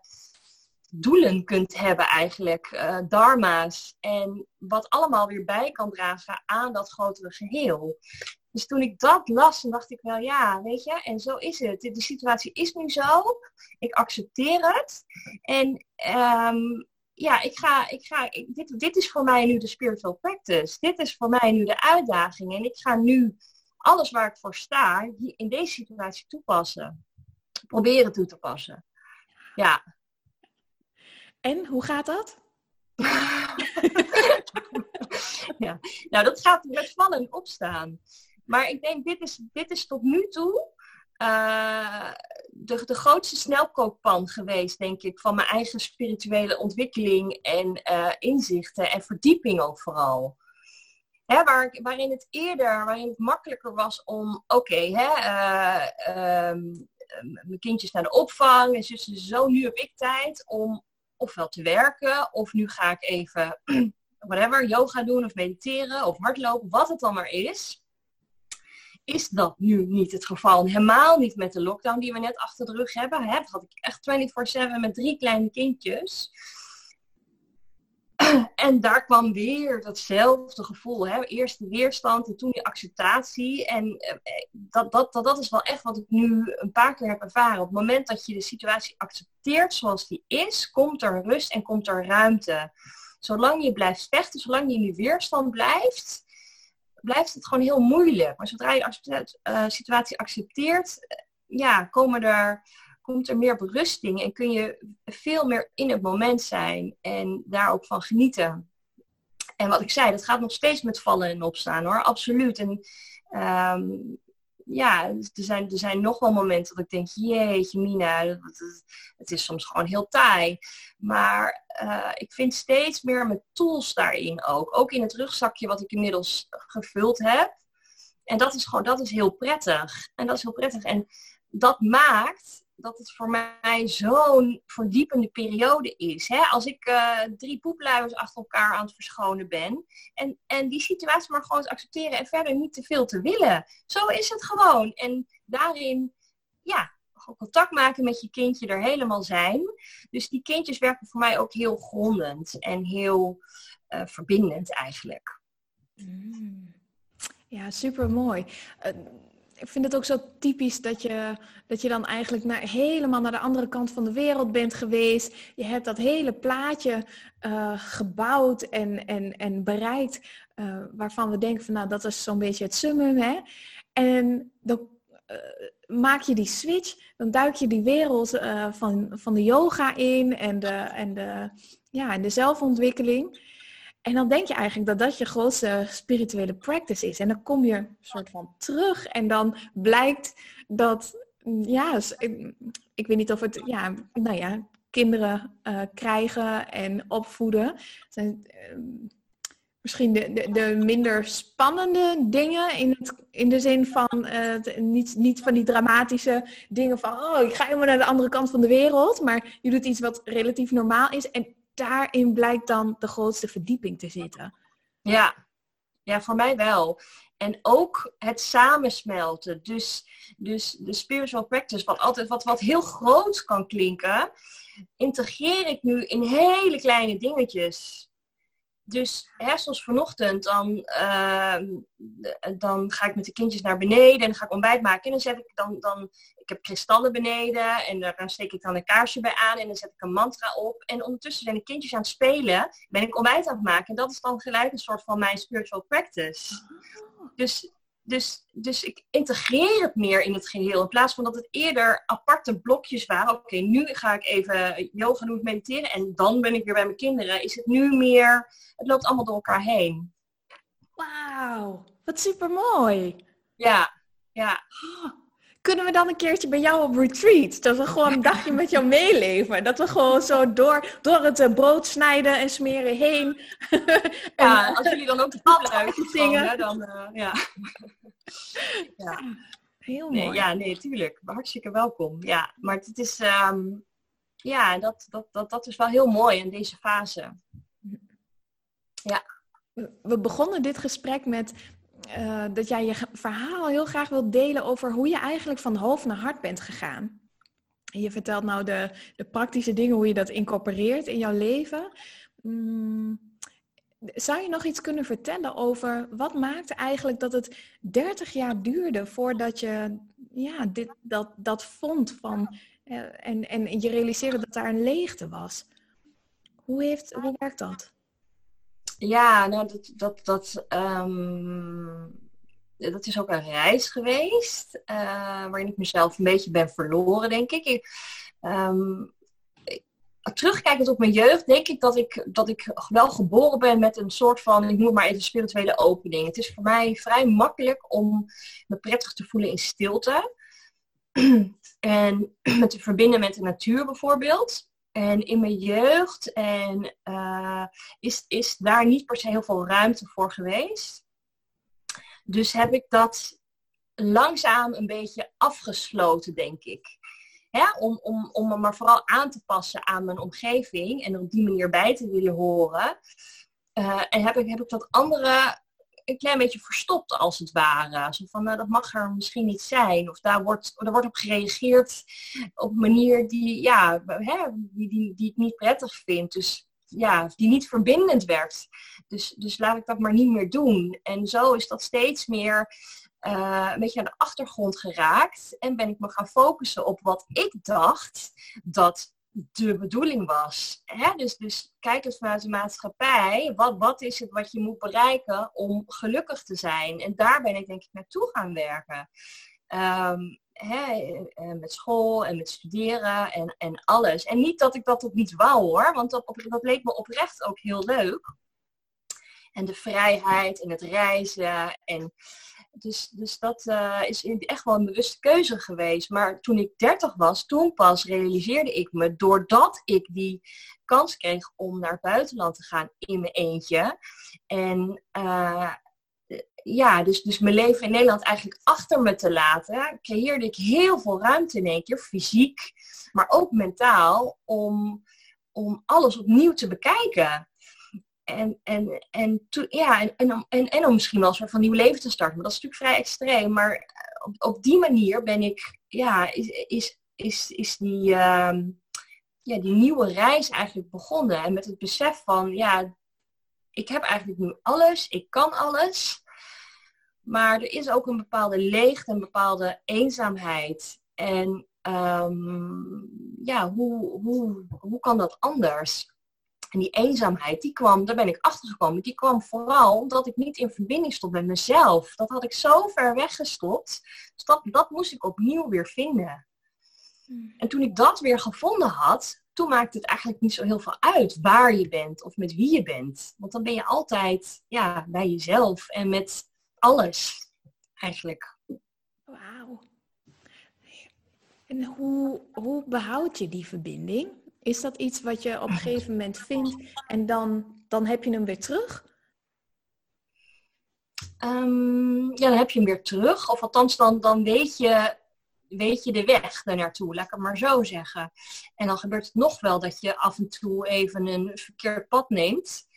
doelen kunt hebben eigenlijk, uh, dharma's. En wat allemaal weer bij kan dragen aan dat grotere geheel. Dus toen ik dat las, dan dacht ik wel, ja, weet je, en zo is het. De situatie is nu zo. Ik accepteer het. En um, ja, ik ga, ik ga, dit, dit is voor mij nu de spiritual practice. Dit is voor mij nu de uitdaging. En ik ga nu alles waar ik voor sta, in deze situatie toepassen. Proberen toe te passen. Ja. En hoe gaat dat? ja, nou dat gaat met vallen en opstaan. Maar ik denk, dit is, dit is tot nu toe uh, de, de grootste snelkookpan geweest, denk ik, van mijn eigen spirituele ontwikkeling en uh, inzichten en verdieping ook vooral. Hè, waar, waarin het eerder, waarin het makkelijker was om, oké, okay, uh, mijn kindjes naar de opvang en zo, zo, nu heb ik tijd om ofwel te werken of nu ga ik even, whatever, yoga doen of mediteren of hardlopen, wat het dan maar is is dat nu niet het geval. Helemaal niet met de lockdown die we net achter de rug hebben. Hè? had ik echt 24-7 met drie kleine kindjes. En daar kwam weer datzelfde gevoel. Hè? Eerst de weerstand en toen die acceptatie. En eh, dat, dat, dat, dat is wel echt wat ik nu een paar keer heb ervaren. Op het moment dat je de situatie accepteert zoals die is, komt er rust en komt er ruimte. Zolang je blijft vechten, zolang je in die weerstand blijft, blijft het gewoon heel moeilijk. Maar zodra je de uh, situatie accepteert, eh, ja, komen er, komt er meer berusting en kun je veel meer in het moment zijn en daar ook van genieten. En wat ik zei, dat gaat nog steeds met vallen en opstaan hoor, absoluut. En ehm, ja, er zijn, er zijn nog wel momenten dat ik denk, jeetje Mina, het, is soms gewoon heel taai. Maar uh, ik vind steeds meer mijn tools daarin ook. Ook in het rugzakje wat ik inmiddels gevuld heb. En dat is gewoon, dat is heel prettig. En dat is heel prettig. En dat maakt dat het voor mij zo'n verdiepende periode is. Hè? Als ik uh, drie poepluiers achter elkaar aan het verschonen ben. En, en die situatie maar gewoon te accepteren en verder niet te veel te willen. Zo is het gewoon. En daarin, ja, contact maken met je kindje er helemaal zijn. Dus die kindjes werken voor mij ook heel grondend en heel uh, verbindend eigenlijk. Mm. Ja, super mooi. Uh, ik vind het ook zo typisch dat je, dat je dan eigenlijk naar, helemaal naar de andere kant van de wereld bent geweest. Je hebt dat hele plaatje uh, gebouwd en, en, en bereikt, uh, waarvan we denken van nou dat is zo'n beetje het summum. Hè? En dan uh, maak je die switch, dan duik je die wereld van, van de yoga in en de, en de, ja, en de zelfontwikkeling. En dan denk je eigenlijk dat dat je grootste spirituele practice is. En dan kom je soort van terug en dan blijkt dat, ja, ik, weet niet of het, ja, nou ja, kinderen uh, krijgen en opvoeden. Zijn, uh, misschien de, de, de, minder spannende dingen in, het, in de zin van uh, niet, niet van die dramatische dingen van oh, ik ga helemaal naar de andere kant van de wereld. Maar je doet iets wat relatief normaal is. En daarin blijkt dan de grootste verdieping te zitten. Ja, ja voor mij wel. En ook het samensmelten. Dus, dus de spiritual practice, wat altijd wat, wat heel groot kan klinken, integreer ik nu in hele kleine dingetjes. Dus hè, zoals vanochtend, dan, ehm, dan ga ik met de kindjes naar beneden en dan ga ik ontbijt maken. En dan zet ik dan, dan ik heb kristallen beneden en daar steek ik dan een kaarsje bij aan en dan zet ik een mantra op. En ondertussen zijn de kindjes aan het spelen, ben ik ontbijt aan het maken. En dat is dan gelijk een soort van mijn spiritual practice. Dus, dus, dus ik integreer het meer in het geheel. In plaats van dat het eerder aparte blokjes waren. Oké, nu ga ik even yoga doen, mediteren en dan ben ik weer bij mijn kinderen. Is het nu meer, het loopt allemaal door elkaar heen. Wauw, wat super mooi. Ja, ja. Oh, kunnen we dan een keertje bij jou op retreat? Dat we gewoon een dagje met jou meeleven. Dat we gewoon zo door, door het uh, brood snijden en smeren heen. ja, en, als jullie dan ook de pap zingen, dan uh, ja. ja. Heel mooi. Nee, ja, nee, tuurlijk. Hartstikke welkom. Ja, maar het is, um, ja, dat, dat, dat, dat is wel heel mooi in deze fase. Ja. We begonnen dit gesprek met uh, dat jij je verhaal heel graag wilt delen over hoe je eigenlijk van hoofd naar hart bent gegaan. Je vertelt nou de, de praktische dingen, hoe je dat incorporeert in jouw leven. Mm, zou je nog iets kunnen vertellen over wat maakte eigenlijk dat het 30 jaar duurde voordat je ja, dit, dat, dat vond van, uh, en, en je realiseerde dat daar een leegte was? Hoe, heeft, hoe werkt dat? Ja, nou dat, dat, dat, um, dat is ook een reis geweest. Uh, waarin ik mezelf een beetje ben verloren, denk ik. ik um, terugkijkend op mijn jeugd, denk ik dat, ik dat ik wel geboren ben met een soort van, ik het maar even spirituele opening. Het is voor mij vrij makkelijk om me prettig te voelen in stilte. en met te verbinden met de natuur bijvoorbeeld. En in mijn jeugd en, uh, is, is daar niet per se heel veel ruimte voor geweest. Dus heb ik dat langzaam een beetje afgesloten, denk ik. om, om, om me maar vooral aan te passen aan mijn omgeving en op die manier bij te willen horen. Uh, en heb ik, heb ik dat andere een klein beetje verstopt als het ware. Zo van, nou, dat mag er misschien niet zijn. Of daar wordt, daar wordt op gereageerd op een manier die, ja, hè, die, die, die ik niet prettig vind. Dus ja, die niet verbindend werkt. Dus, dus laat ik dat maar niet meer doen. En zo is dat steeds meer uh, een beetje aan de achtergrond geraakt. En ben ik me gaan focussen op wat ik dacht dat de bedoeling was. Hè? Dus, dus kijk eens vanuit de maatschappij. Wat, wat is het wat je moet bereiken om gelukkig te zijn? En daar ben ik denk ik naartoe gaan werken. Ehm, hè, eh, met school en met studeren en, en alles. En niet dat ik dat ook niet wou hoor, want dat, dat leek me oprecht ook heel leuk. En de vrijheid en het reizen en dus, dus dat uh, is echt wel een bewuste keuze geweest. Maar toen ik 30 was, toen pas realiseerde ik me, doordat ik die kans kreeg om naar het buitenland te gaan in mijn eentje. En uh, ja, dus, dus mijn leven in Nederland eigenlijk achter me te laten, creëerde ik heel veel ruimte in één keer, fysiek, maar ook mentaal, om, om alles opnieuw te bekijken. En, en, en, ja, en, en, en, om misschien wel een soort van nieuw leven te starten. Maar dat is natuurlijk vrij extreem. Maar eh, op, op die manier ben ik, ja, is, is, is, is die, uh, ja, die nieuwe reis eigenlijk begonnen. En met het besef van, ja, ik heb eigenlijk nu alles, ik kan alles. Maar er is ook een bepaalde leegte, een bepaalde eenzaamheid. En um, ja, hoe, hoe, hoe kan dat anders? En die eenzaamheid, die kwam, daar ben ik achter gekomen, die kwam vooral omdat ik niet in verbinding stond met mezelf. Dat had ik zo ver weggestopt. Dus dat, dat moest ik opnieuw weer vinden. Hmm. En toen ik dat weer gevonden had, toen maakte het eigenlijk niet zo heel veel uit waar je bent of met wie je bent. Want dan ben je altijd ja, bij jezelf en met alles eigenlijk. Wauw. En hoe, hoe behoud je die verbinding? Is dat iets wat je op een gegeven moment vindt en dan, dan heb je hem weer terug? Um, ja, dan heb je hem weer terug. Of althans, dan, dan weet, je, weet je de weg naartoe, laat ik het maar zo zeggen. En dan gebeurt het nog wel dat je af en toe even een verkeerd pad neemt.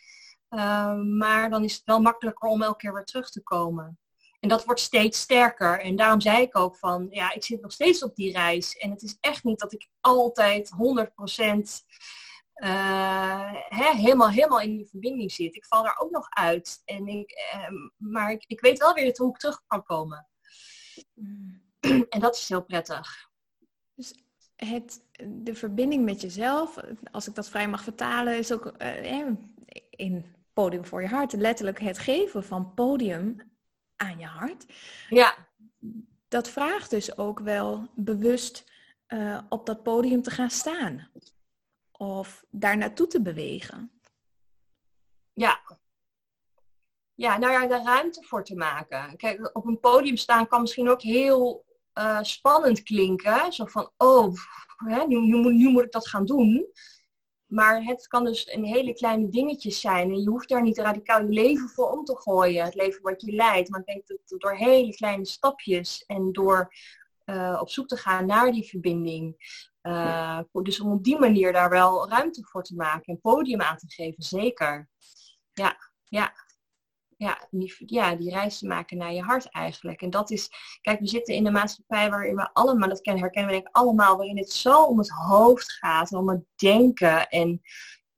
Um, maar dan is het wel makkelijker om elke keer weer terug te komen. En dat wordt steeds sterker. En daarom zei ik ook van, ja, ik zit nog steeds op die reis. En het is echt niet dat ik altijd 100% uh, hè, helemaal, helemaal in die verbinding zit. Ik val daar ook nog uit. En ik, uh, maar ik, ik weet wel weer hoe ik terug kan komen. Mm. en dat is heel prettig. Dus het, de verbinding met jezelf, als ik dat vrij mag vertalen, is ook uh, in Podium voor je hart letterlijk het geven van podium aan je hart. Ja. Dat vraagt dus ook wel bewust uh, op dat podium te gaan staan. Of daar naartoe te bewegen. Ja. Ja, nou ja, daar ruimte voor te maken. Kijk, op een podium staan kan misschien ook heel uh, spannend klinken. Zo van, oh, hè, nu, nu, nu moet ik dat gaan doen. Maar het kan dus een hele kleine dingetjes zijn. En je hoeft daar niet radicaal je leven voor om te gooien. Het leven wat je leidt. Maar ik denk dat door hele kleine stapjes en door uh, op zoek te gaan naar die verbinding. Uh, dus om op die manier daar wel ruimte voor te maken. En podium aan te geven, zeker. Ja, ja ja, die, ja, die reis te maken naar je hart eigenlijk. En dat is, kijk, we zitten in een maatschappij waarin we allemaal, dat herkennen we denk ik allemaal, waarin het zo om het hoofd gaat, om het denken. En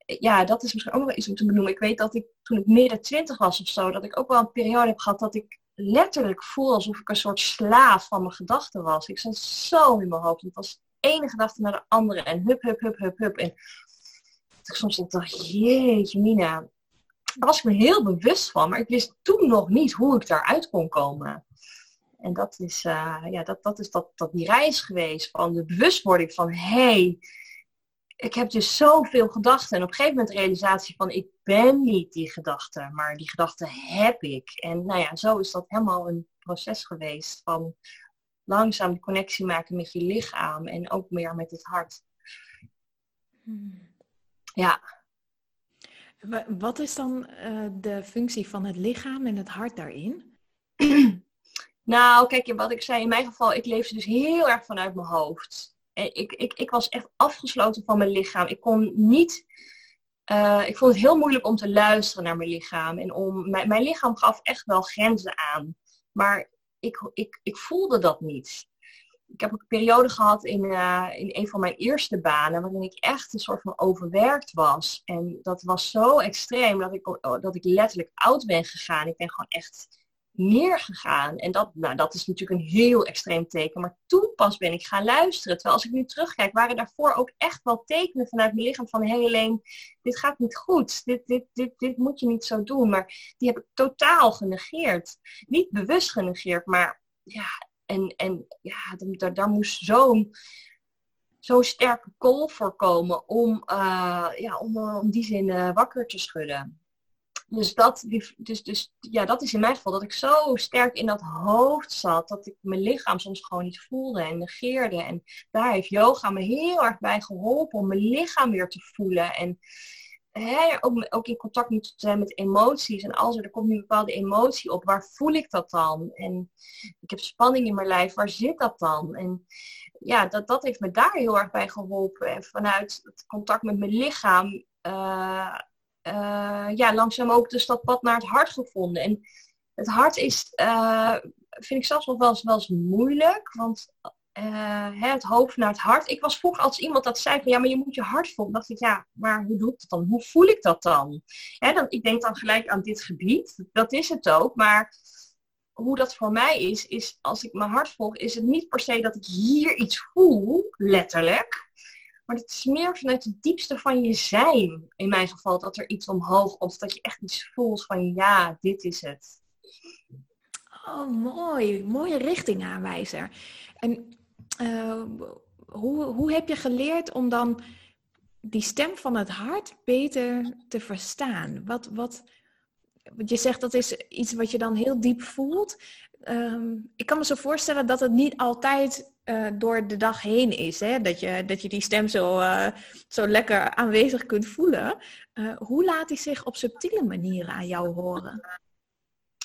ja, dat is misschien ook nog wel iets om te benoemen. Ik weet dat ik toen ik midden twintig was of zo, dat ik ook wel een periode heb gehad dat ik letterlijk voel alsof ik een soort slaaf van mijn gedachten was. Ik zat zo in mijn hoofd. Het was de ene gedachte naar de andere en hup, hup, hup, hup, hup. En ik soms dacht, jeetje Mina, daar was ik me heel bewust van, maar ik wist toen nog niet hoe ik daaruit kon komen. En dat is, uh, ja, dat, dat, is dat, dat die reis geweest van de bewustwording van hé, hey, ik heb dus zoveel gedachten. En op een gegeven moment realisatie van ik ben niet die gedachte, maar die gedachte heb ik. En nou ja, zo is dat helemaal een proces geweest van langzaam de connectie maken met je lichaam en ook meer met het hart. Hmm. Ja. Wat is dan uh, de functie van het lichaam en het hart daarin? nou, kijk, wat ik zei, in mijn geval, ik leefde dus heel erg vanuit mijn hoofd. Ik, ik, ik was echt afgesloten van mijn lichaam. Ik kon niet. Uh, ik vond het heel moeilijk om te luisteren naar mijn lichaam. En om, mijn, mijn lichaam gaf echt wel grenzen aan. Maar ik, ik, ik voelde dat niet. Ik heb ook een periode gehad in, uh, in een van mijn eerste banen, waarin ik echt een soort van overwerkt was. En dat was zo extreem dat ik, dat ik letterlijk oud ben gegaan. Ik ben gewoon echt neergegaan. En dat, nou, dat is natuurlijk een heel extreem teken. Maar toen pas ben ik gaan luisteren. Terwijl als ik nu terugkijk, waren daarvoor ook echt wel tekenen vanuit mijn lichaam van hé hey dit gaat niet goed. Dit, dit, dit, dit moet je niet zo doen. Maar die heb ik totaal genegeerd. Niet bewust genegeerd, maar ja, en, en ja, daar, daar moest zo'n zo'n sterke call voor komen om, uh, ja, om, om die zin uh, wakker te schudden. Dus dat, dus, dus, ja, dat is in mijn geval dat ik zo sterk in dat hoofd zat, dat ik mijn lichaam soms gewoon niet voelde en negeerde. En daar heeft yoga me heel erg bij geholpen om mijn lichaam weer te voelen. En ook, ook in contact moeten zijn met emoties. En als er, komt nu een bepaalde emotie op, waar voel ik dat dan? En ik heb spanning in mijn lijf, waar zit dat dan? En ja, dat, dat heeft me daar heel erg bij geholpen. En vanuit het contact met mijn lichaam. Uh, uh, ja, langzaam ook dus dat pad naar het hart gevonden. En het hart is, uh, vind ik zelfs nog wel eens, wel eens moeilijk. Want uh, het hoofd naar het hart. Ik was vroeger als iemand dat zei van ja, maar je moet je hart voelen. dacht ik, ja, maar hoe doe ik dat dan? Hoe voel ik dat dan? Hè, dan ik denk dan gelijk aan dit gebied. Dat is het ook. Maar hoe dat voor mij is, is als ik mijn hart volg, is het niet per se dat ik hier iets voel, letterlijk. Maar het is meer vanuit het diepste van je zijn, in mijn geval, dat er iets omhoog komt. Dat je echt iets voelt van ja, dit is het. Oh, mooi. Mooie richtingaanwijzer. En uh, hoe, hoe heb je geleerd om dan die stem van het hart beter te verstaan? Wat, wat, je zegt dat is iets wat je dan heel diep voelt. Ehm, ik kan me zo voorstellen dat het niet altijd uh, door de dag heen is. Hè? Dat, je, dat je die stem zo, uh, zo lekker aanwezig kunt voelen. Hoe laat hij zich op subtiele manieren aan jou horen?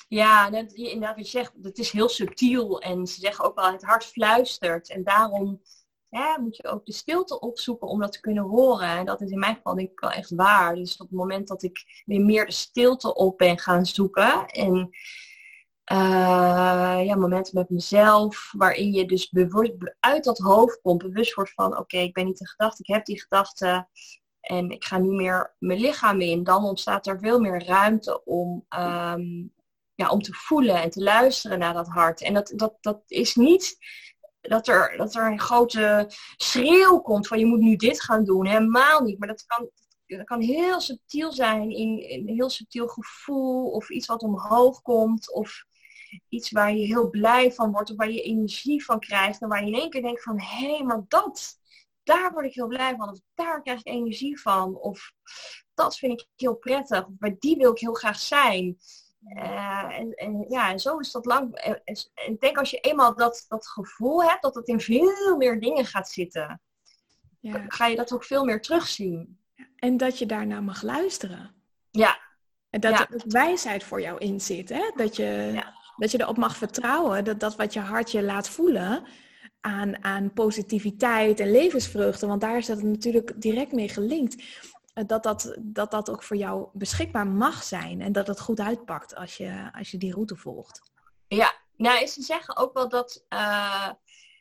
Ja, net, inderdaad, je zegt, het is heel subtiel. En ze zeggen ook wel, het hart fluistert. En daarom moet je ook de stilte opzoeken om dat te kunnen horen. En dat is in mijn geval denk ik wel echt waar. Dus op het moment dat ik weer meer de stilte op ben gaan zoeken. En uh, ja, momenten met mezelf, waarin je dus bewust uit dat hoofd komt, bewust wordt van oké, ik ben niet de gedachte, ik heb die gedachte en ik ga nu meer mijn lichaam in, dan ontstaat er veel meer ruimte om, um, ja, om te voelen en te luisteren naar dat hart. En dat, dat, dat is niet dat er, dat er een grote schreeuw komt van je moet nu dit gaan doen, helemaal niet. Maar dat kan, dat kan heel subtiel zijn in, een heel subtiel gevoel of iets wat omhoog komt of iets waar je heel blij van wordt of waar je energie van krijgt en waar je in één keer denkt van hé, hey, maar dat, daar word ik heel blij van of daar krijg ik energie van of dat vind ik heel prettig of bij die wil ik heel graag zijn. Uh, en, en, ja, en zo is dat lang. En, ik denk als je eenmaal dat, dat gevoel hebt dat het in veel meer dingen gaat zitten, ja. ga je dat ook veel meer terugzien. En dat je daarna mag luisteren. Ja. En dat er wijsheid voor jou in zit. Hè? Dat je ja dat je erop mag vertrouwen dat dat wat je hart je laat voelen aan, aan positiviteit en levensvreugde, want daar is dat natuurlijk direct mee gelinkt, eh, dat dat, dat dat ook voor jou beschikbaar mag zijn en dat het goed uitpakt als je, als je die route volgt. Ja, nou, ze zeggen ook wel dat uh,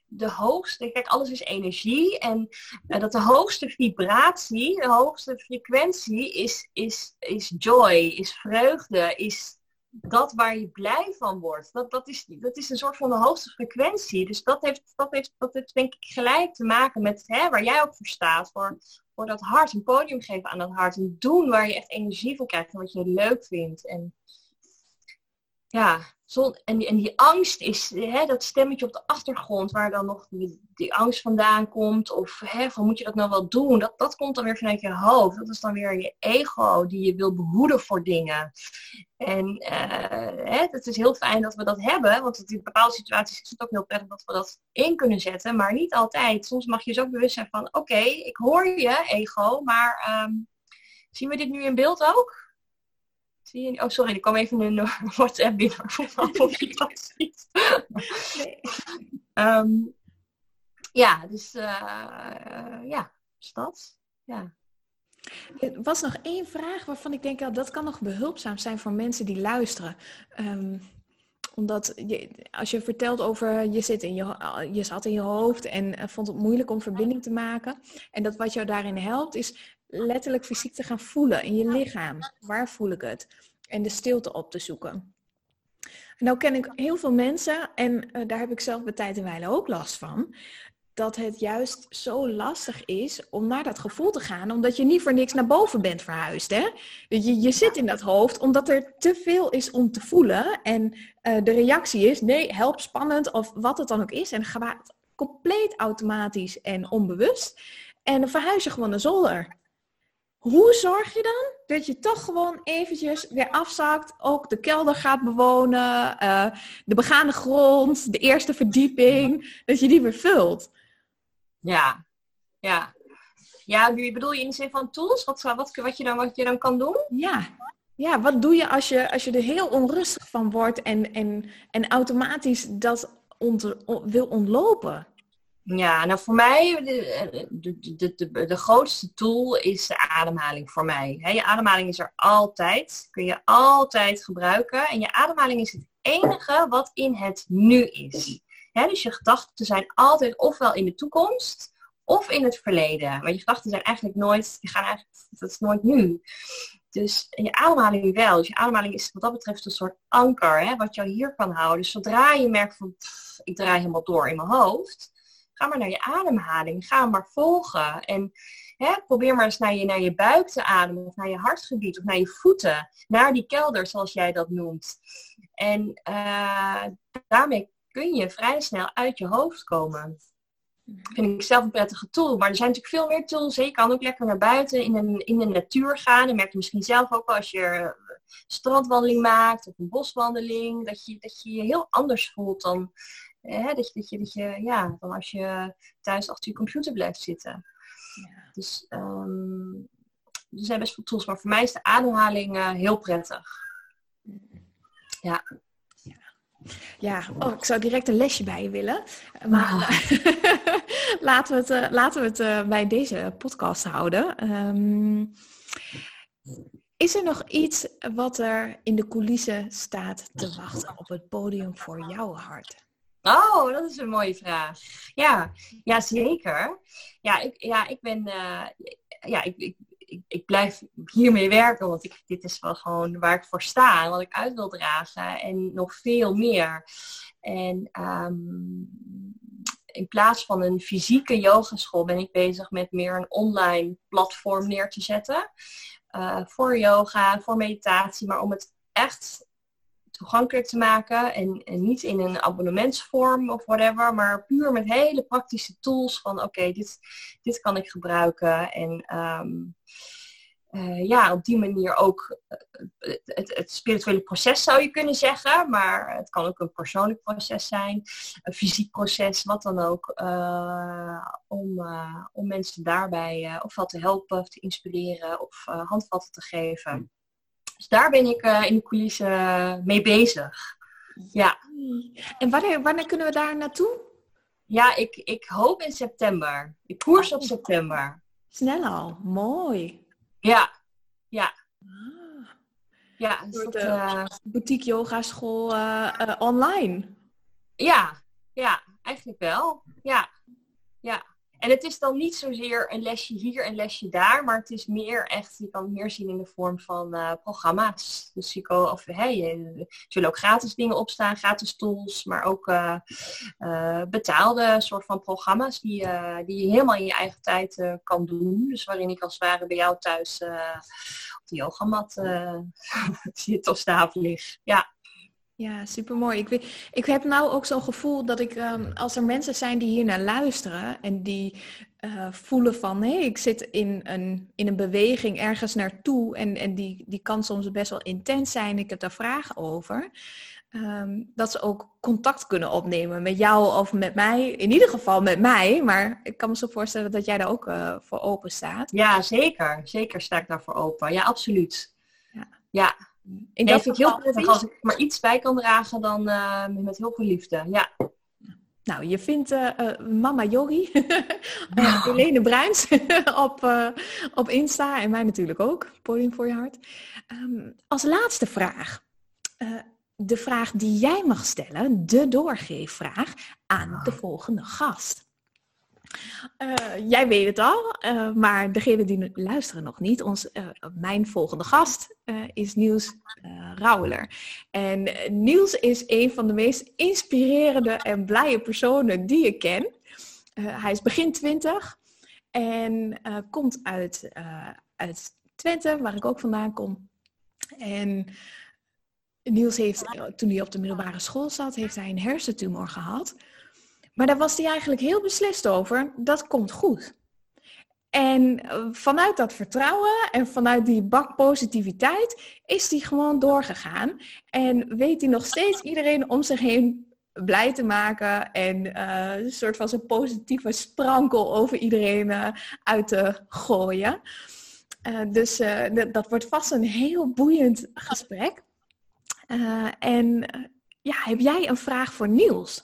de hoogste, kijk, alles is energie en uh, dat de hoogste vibratie, de hoogste frequentie is, is, is joy, is vreugde, is dat waar je blij van wordt. Dat, dat, is, dat is een soort van de hoogste frequentie. Dus dat heeft, dat heeft, dat heeft denk ik gelijk te maken met hè, waar jij ook voor staat. Voor, voor dat hart, een podium geven aan dat hart. En doen waar je echt energie van krijgt en wat je leuk vindt. En ja, en, die, en die angst is hè, dat stemmetje op de achtergrond waar dan nog die, angst vandaan komt. Of hè, van moet je dat nou wel doen? Dat, dat komt dan weer vanuit je hoofd. Dat is dan weer je ego die je wil behoeden voor dingen. En uh, hè, het is heel fijn dat we dat hebben. Want in bepaalde situaties is het ook heel prettig dat we dat in kunnen zetten. Maar niet altijd. Soms mag je zo bewust zijn van oké, ik hoor je ego. Maar um, zien we dit nu in beeld ook? Zie je? Oh, sorry, er kwam even een WhatsApp binnen. of je dat ziet. Nee. um, ja, dus uh, ja, stad. Ja. Er was nog één vraag waarvan ik denk dat dat kan nog behulpzaam zijn voor mensen die luisteren. Um, omdat je, als je vertelt over je, zit in je, je zat in je hoofd en vond het moeilijk om verbinding te maken. En dat wat jou daarin helpt is letterlijk fysiek te gaan voelen in je lichaam. Waar voel ik het? En de stilte op te zoeken. Nou ken ik heel veel mensen, en uh, daar heb ik zelf bij tijd en wijle ook last van, dat het juist zo lastig is om naar dat gevoel te gaan, omdat je niet voor niks naar boven bent verhuisd. Hè? Je, je zit in dat hoofd omdat er te veel is om te voelen en uh, de reactie is nee, help spannend of wat het dan ook is. En gaat compleet automatisch en onbewust. En dan verhuis je gewoon naar zolder. Hoe zorg je dan dat je toch gewoon eventjes weer afzakt, ook de kelder gaat bewonen, uh, de begane grond, de eerste verdieping, dat je die weer vult? Ja, ja. Ja, bedoel je in de zin van tools? Wat, wat, wat, je, dan, wat je dan kan doen? Ja, ja wat doe je als je, als je er heel onrustig van wordt en, en, en automatisch dat ont, wil ontlopen? Ja, nou voor mij, de, de, de, de, grootste tool is de ademhaling voor mij. je ademhaling is er altijd, kun je altijd gebruiken. En je ademhaling is het enige wat in het nu is. dus je gedachten zijn altijd ofwel in de toekomst of in het verleden. Maar je gedachten zijn eigenlijk nooit, die gaan eigenlijk, dat is nooit nu. Dus je ademhaling wel. Dus je ademhaling is wat dat betreft een soort anker, wat jou hier kan houden. Dus zodra je merkt van, ik draai helemaal door in mijn hoofd, Ga maar naar je ademhaling. Ga maar volgen. En hè, probeer maar eens naar je, naar je buik te ademen. Of naar je hartgebied. Of naar je voeten. Naar die kelder, zoals jij dat noemt. En uh, daarmee kun je vrij snel uit je hoofd komen. Dat vind ik zelf een prettige tool. Maar er zijn natuurlijk veel meer tools. Je kan ook lekker naar buiten in, een, in de natuur gaan. Dat merk je misschien zelf ook als je strandwandeling maakt of een boswandeling. Dat je, dat je je heel anders voelt dan Hè, dat, je, dat, je, dat je, ja, dan als je thuis achter je computer blijft zitten. Ja. Dus um, er zijn best veel tools, maar voor mij is de ademhaling uh, heel prettig. Ja. Ja, oh, ik zou direct een lesje bij je willen. Maar ah. laten we het, uh, laten we het uh, bij deze podcast houden. Um, is er nog iets wat er in de coulissen staat te wachten op het podium voor jouw hart? Oh, dat is een mooie vraag. Ja, ja zeker. Ja, ik, ja, ik ben. Uh, ja, ik, ik, ik, blijf hiermee werken, want ik, dit is wel gewoon waar ik voor sta wat ik uit wil dragen en nog veel meer. En um, in plaats van een fysieke yogaschool ben ik bezig met meer een online platform neer te zetten. Uh, voor yoga, voor meditatie, maar om het echt toegankelijk te maken. En, en, niet in een abonnementsvorm of whatever, maar puur met hele praktische tools van oké, dit, dit kan ik gebruiken. En um, uh, ja, op die manier ook uh, het, het, spirituele proces zou je kunnen zeggen, maar het kan ook een persoonlijk proces zijn, een fysiek proces, wat dan ook, uh, om, om mensen daarbij ofwel te helpen of te inspireren of handvatten te geven. Dus daar ben ik uh, in de coulissen eh, mee bezig. Ja. En wanneer, wanneer kunnen we daar naartoe? Ja, ik, ik hoop in september. Ik koers op september. Snel al, mooi. Ja, ja. Ah. Ja, dus dat, uh, boutique yoga school uh, online. Ja, ja, eigenlijk wel. Ja, ja. En het is dan niet zozeer een lesje hier, een lesje daar, maar het is meer echt, je kan meer zien in de vorm van uh, programma's. Dus je kan, of hey, er zullen ook gratis dingen opstaan, gratis tools, maar ook uh, betaalde soort van programma's die, die je helemaal in je eigen tijd kan doen. Dus waarin ik als het ware bij jou thuis op de yogamat zit of tafel lig. Ja. Ja, supermooi. Ik, weet, ik heb nou ook zo'n gevoel dat ik, ehm, als er mensen zijn die hier naar luisteren en die uh, voelen van hé, hey, ik zit in een, in een beweging ergens naartoe en, en die, die kan soms best wel intens zijn, ik heb daar vragen over. Ehm, dat ze ook contact kunnen opnemen met jou of met mij. In ieder geval met mij, maar ik kan me zo voorstellen dat jij daar ook uh, voor open staat. Ja, zeker. Zeker sta ik daarvoor open. Ja, absoluut. Ja. ja. Ik denk vind ik heel prettig als ik maar iets bij kan dragen dan uh, met heel veel liefde. Ja. Nou, je vindt uh, Mama Yogi, oh. Helene Bruins op, uh, op Insta en mij natuurlijk ook, Podium voor je hart. Um, als laatste vraag. de vraag die jij mag stellen, de doorgeefvraag aan de volgende gast. Uh, jij weet het al, uh, maar degene die luisteren nog niet, ons, uh, mijn volgende gast is Niels Rauweler. En Niels is een van de meest inspirerende en blije personen die ik ken. hij is begin twintig en komt uit, uit Twente, waar ik ook vandaan kom. En Niels heeft, toen hij op de middelbare school zat, heeft hij een hersentumor gehad. Maar daar was hij eigenlijk heel beslist over. Dat komt goed. En eh, vanuit dat vertrouwen en vanuit die bak positiviteit is hij gewoon doorgegaan. En weet hij nog steeds iedereen om zich heen blij te maken en uh, een soort van zo'n positieve sprankel over iedereen uh, uit te gooien. Dus dat wordt vast een heel boeiend gesprek. en ja, heb jij een vraag voor Niels?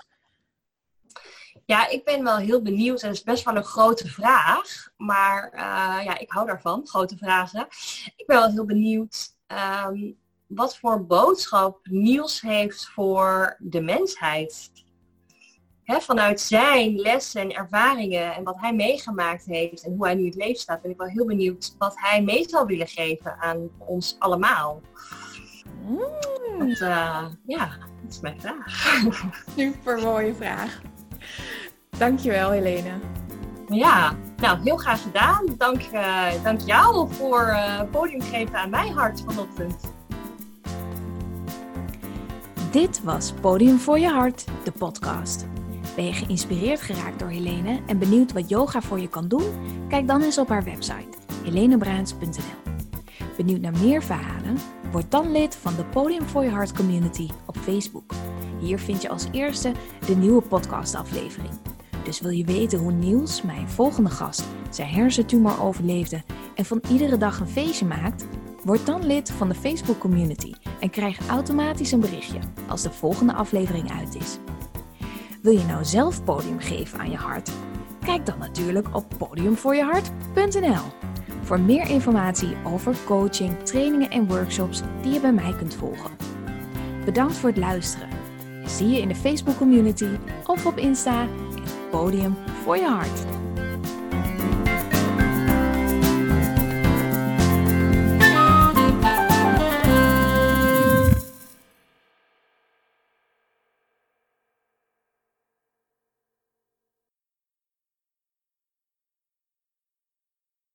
Ja, ik ben wel heel benieuwd. En dat is best wel een grote vraag. Maar uh, ja, ik hou daarvan, grote vragen. Ik ben wel heel benieuwd um, wat voor boodschap Niels heeft voor de mensheid. He, vanuit zijn lessen en ervaringen en wat hij meegemaakt heeft en hoe hij nu het leven staat, ben ik wel heel benieuwd wat hij mee zou willen geven aan ons allemaal. Mm. Dat, uh, ja, dat is mijn vraag. Super mooie vraag. Dankjewel, Helene. Ja, nou, heel graag gedaan. Dank, uh, dank jou voor uh, podium geven aan mijn hart vanochtend. Dit was Podium voor je hart, de podcast. Ben je geïnspireerd geraakt door Helene en benieuwd wat yoga voor je kan doen? Kijk dan eens op haar website helenebruins.nl. Benieuwd naar meer verhalen? Word dan lid van de Podium voor je hart community op Facebook. Hier vind je als eerste de nieuwe podcastaflevering. Dus wil je weten hoe Niels, mijn volgende gast, zijn hersentumor overleefde en van iedere dag een feestje maakt? Word dan lid van de Facebook community en krijg automatisch een berichtje als de volgende aflevering uit is. Wil je nou zelf podium geven aan je hart? Kijk dan natuurlijk op podiumvoorjehart.nl voor meer informatie over coaching, trainingen en workshops die je bij mij kunt volgen. Bedankt voor het luisteren. Zie je in de Facebook community of op Insta podium voor je hart.